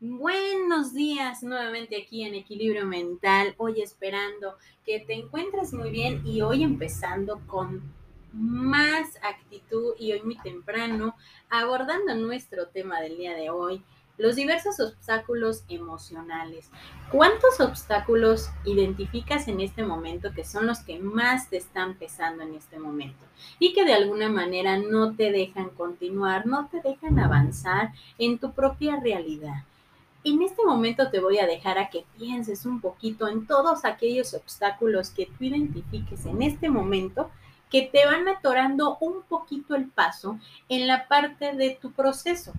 Buenos días nuevamente aquí en Equilibrio Mental, hoy esperando que te encuentres muy bien y hoy empezando con más actitud y hoy muy temprano abordando nuestro tema del día de hoy, los diversos obstáculos emocionales. ¿Cuántos obstáculos identificas en este momento que son los que más te están pesando en este momento y que de alguna manera no te dejan continuar, no te dejan avanzar en tu propia realidad? En este momento te voy a dejar a que pienses un poquito en todos aquellos obstáculos que tú identifiques en este momento que te van atorando un poquito el paso en la parte de tu proceso.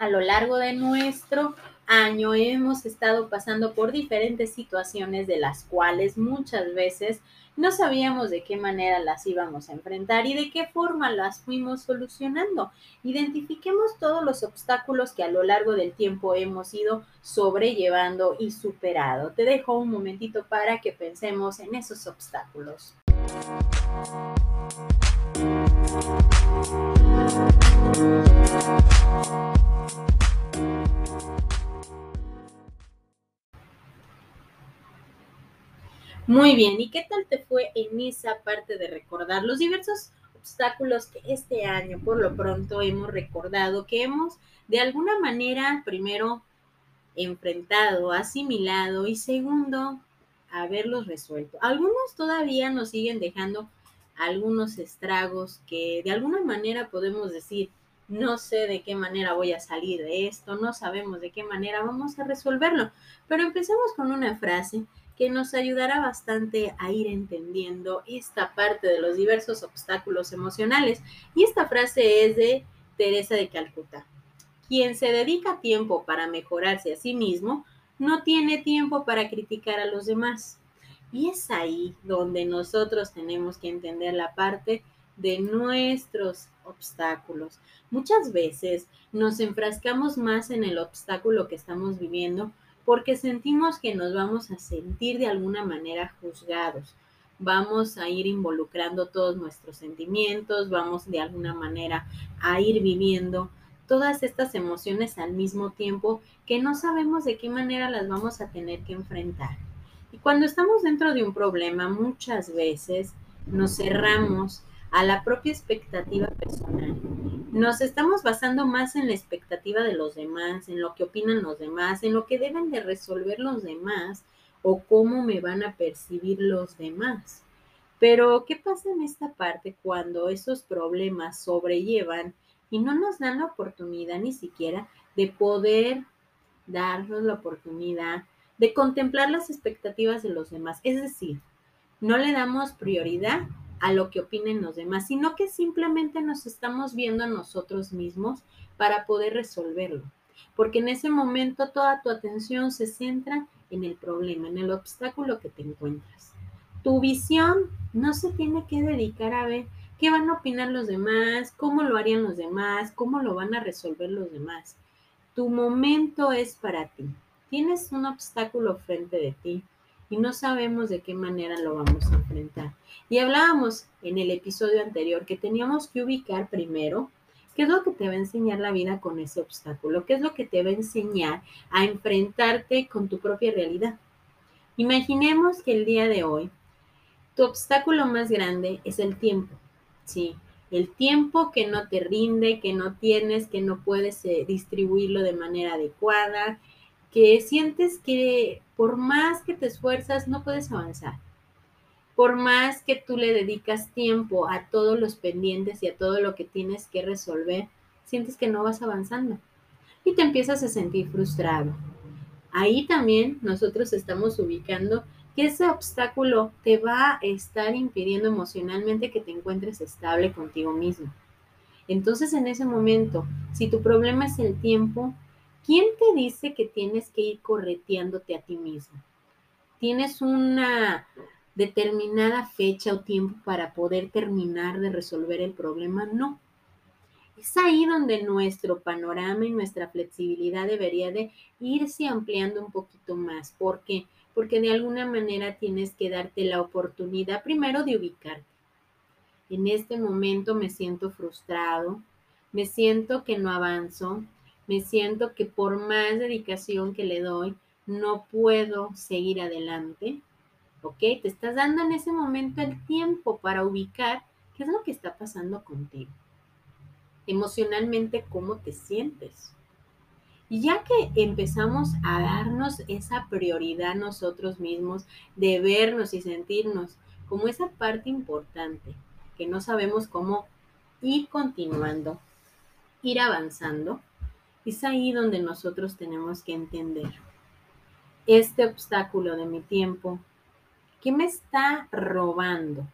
A lo largo de nuestro año hemos estado pasando por diferentes situaciones de las cuales muchas veces no sabíamos de qué manera las íbamos a enfrentar y de qué forma las fuimos solucionando. Identifiquemos todos los obstáculos que a lo largo del tiempo hemos ido sobrellevando y superado. Te dejo un momentito para que pensemos en esos obstáculos. Muy bien, ¿y qué tal te fue en esa parte de recordar los diversos obstáculos que este año por lo pronto hemos recordado, que hemos de alguna manera primero enfrentado, asimilado y segundo, haberlos resuelto? Algunos todavía nos siguen dejando algunos estragos que de alguna manera podemos decir, no sé de qué manera voy a salir de esto, no sabemos de qué manera vamos a resolverlo, pero empecemos con una frase que nos ayudará bastante a ir entendiendo esta parte de los diversos obstáculos emocionales. Y esta frase es de Teresa de Calcuta. Quien se dedica tiempo para mejorarse a sí mismo, no tiene tiempo para criticar a los demás. Y es ahí donde nosotros tenemos que entender la parte de nuestros obstáculos. Muchas veces nos enfrascamos más en el obstáculo que estamos viviendo porque sentimos que nos vamos a sentir de alguna manera juzgados. Vamos a ir involucrando todos nuestros sentimientos, vamos de alguna manera a ir viviendo todas estas emociones al mismo tiempo que no sabemos de qué manera las vamos a tener que enfrentar. Y cuando estamos dentro de un problema, muchas veces nos cerramos a la propia expectativa personal. Nos estamos basando más en la expectativa de los demás, en lo que opinan los demás, en lo que deben de resolver los demás o cómo me van a percibir los demás. Pero, ¿qué pasa en esta parte cuando esos problemas sobrellevan y no nos dan la oportunidad ni siquiera de poder darnos la oportunidad de contemplar las expectativas de los demás? Es decir, no le damos prioridad a lo que opinen los demás, sino que simplemente nos estamos viendo a nosotros mismos para poder resolverlo. Porque en ese momento toda tu atención se centra en el problema, en el obstáculo que te encuentras. Tu visión no se tiene que dedicar a ver qué van a opinar los demás, cómo lo harían los demás, cómo lo van a resolver los demás. Tu momento es para ti. Tienes un obstáculo frente de ti y no sabemos de qué manera lo vamos a enfrentar. Y hablábamos en el episodio anterior que teníamos que ubicar primero qué es lo que te va a enseñar la vida con ese obstáculo, qué es lo que te va a enseñar a enfrentarte con tu propia realidad. Imaginemos que el día de hoy tu obstáculo más grande es el tiempo, ¿sí? El tiempo que no te rinde, que no tienes, que no puedes eh, distribuirlo de manera adecuada, que sientes que por más que te esfuerzas no puedes avanzar. Por más que tú le dedicas tiempo a todos los pendientes y a todo lo que tienes que resolver, sientes que no vas avanzando y te empiezas a sentir frustrado. Ahí también nosotros estamos ubicando que ese obstáculo te va a estar impidiendo emocionalmente que te encuentres estable contigo mismo. Entonces en ese momento, si tu problema es el tiempo, ¿Quién te dice que tienes que ir correteándote a ti mismo? ¿Tienes una determinada fecha o tiempo para poder terminar de resolver el problema? No. Es ahí donde nuestro panorama y nuestra flexibilidad debería de irse ampliando un poquito más, porque porque de alguna manera tienes que darte la oportunidad primero de ubicarte. En este momento me siento frustrado, me siento que no avanzo, me siento que por más dedicación que le doy, no puedo seguir adelante. ¿Ok? Te estás dando en ese momento el tiempo para ubicar qué es lo que está pasando contigo. Emocionalmente, ¿cómo te sientes? Y ya que empezamos a darnos esa prioridad nosotros mismos de vernos y sentirnos como esa parte importante, que no sabemos cómo ir continuando, ir avanzando, es ahí donde nosotros tenemos que entender este obstáculo de mi tiempo, ¿qué me está robando?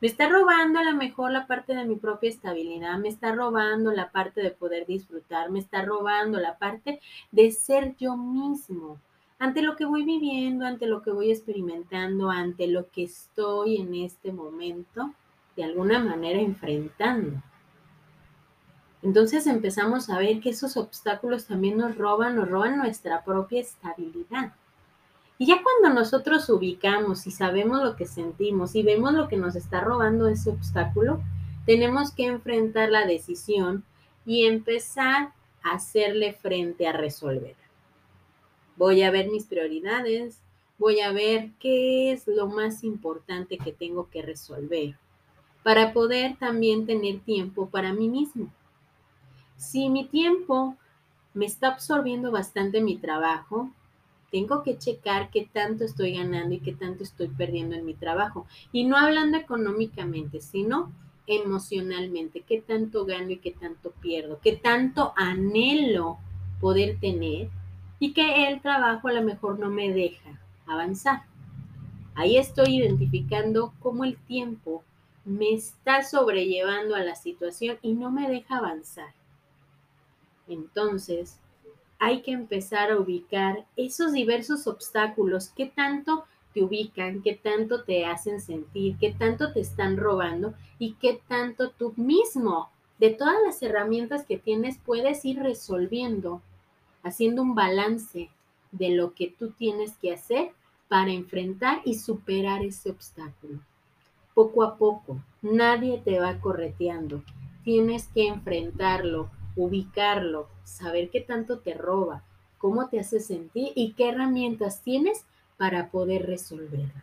Me está robando a lo mejor la parte de mi propia estabilidad, me está robando la parte de poder disfrutar, me está robando la parte de ser yo mismo. Ante lo que voy viviendo, ante lo que voy experimentando, ante lo que estoy en este momento, de alguna manera enfrentando. Entonces empezamos a ver que esos obstáculos también nos roban, nos roban nuestra propia estabilidad. Y ya cuando nosotros ubicamos y sabemos lo que sentimos y vemos lo que nos está robando ese obstáculo, tenemos que enfrentar la decisión y empezar a hacerle frente a resolver. Voy a ver mis prioridades, voy a ver qué es lo más importante que tengo que resolver para poder también tener tiempo para mí mismo. Si mi tiempo me está absorbiendo bastante mi trabajo, tengo que checar qué tanto estoy ganando y qué tanto estoy perdiendo en mi trabajo. Y no hablando económicamente, sino emocionalmente, qué tanto gano y qué tanto pierdo, qué tanto anhelo poder tener y que el trabajo a lo mejor no me deja avanzar. Ahí estoy identificando cómo el tiempo me está sobrellevando a la situación y no me deja avanzar. Entonces, hay que empezar a ubicar esos diversos obstáculos, qué tanto te ubican, qué tanto te hacen sentir, qué tanto te están robando y qué tanto tú mismo, de todas las herramientas que tienes, puedes ir resolviendo, haciendo un balance de lo que tú tienes que hacer para enfrentar y superar ese obstáculo. Poco a poco, nadie te va correteando, tienes que enfrentarlo, ubicarlo, saber qué tanto te roba, cómo te hace sentir y qué herramientas tienes para poder resolverlo.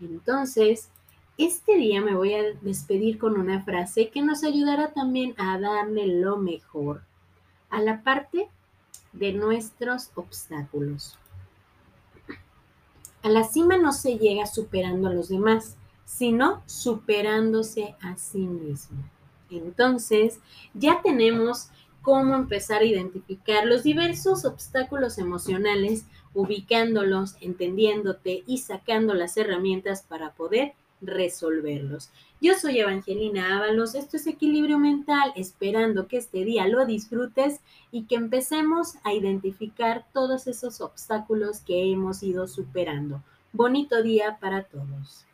Entonces, este día me voy a despedir con una frase que nos ayudará también a darle lo mejor a la parte de nuestros obstáculos. A la cima no se llega superando a los demás, sino superándose a sí mismo. Entonces, ya tenemos cómo empezar a identificar los diversos obstáculos emocionales, ubicándolos, entendiéndote y sacando las herramientas para poder resolverlos. Yo soy Evangelina Ábalos, esto es Equilibrio Mental, esperando que este día lo disfrutes y que empecemos a identificar todos esos obstáculos que hemos ido superando. Bonito día para todos.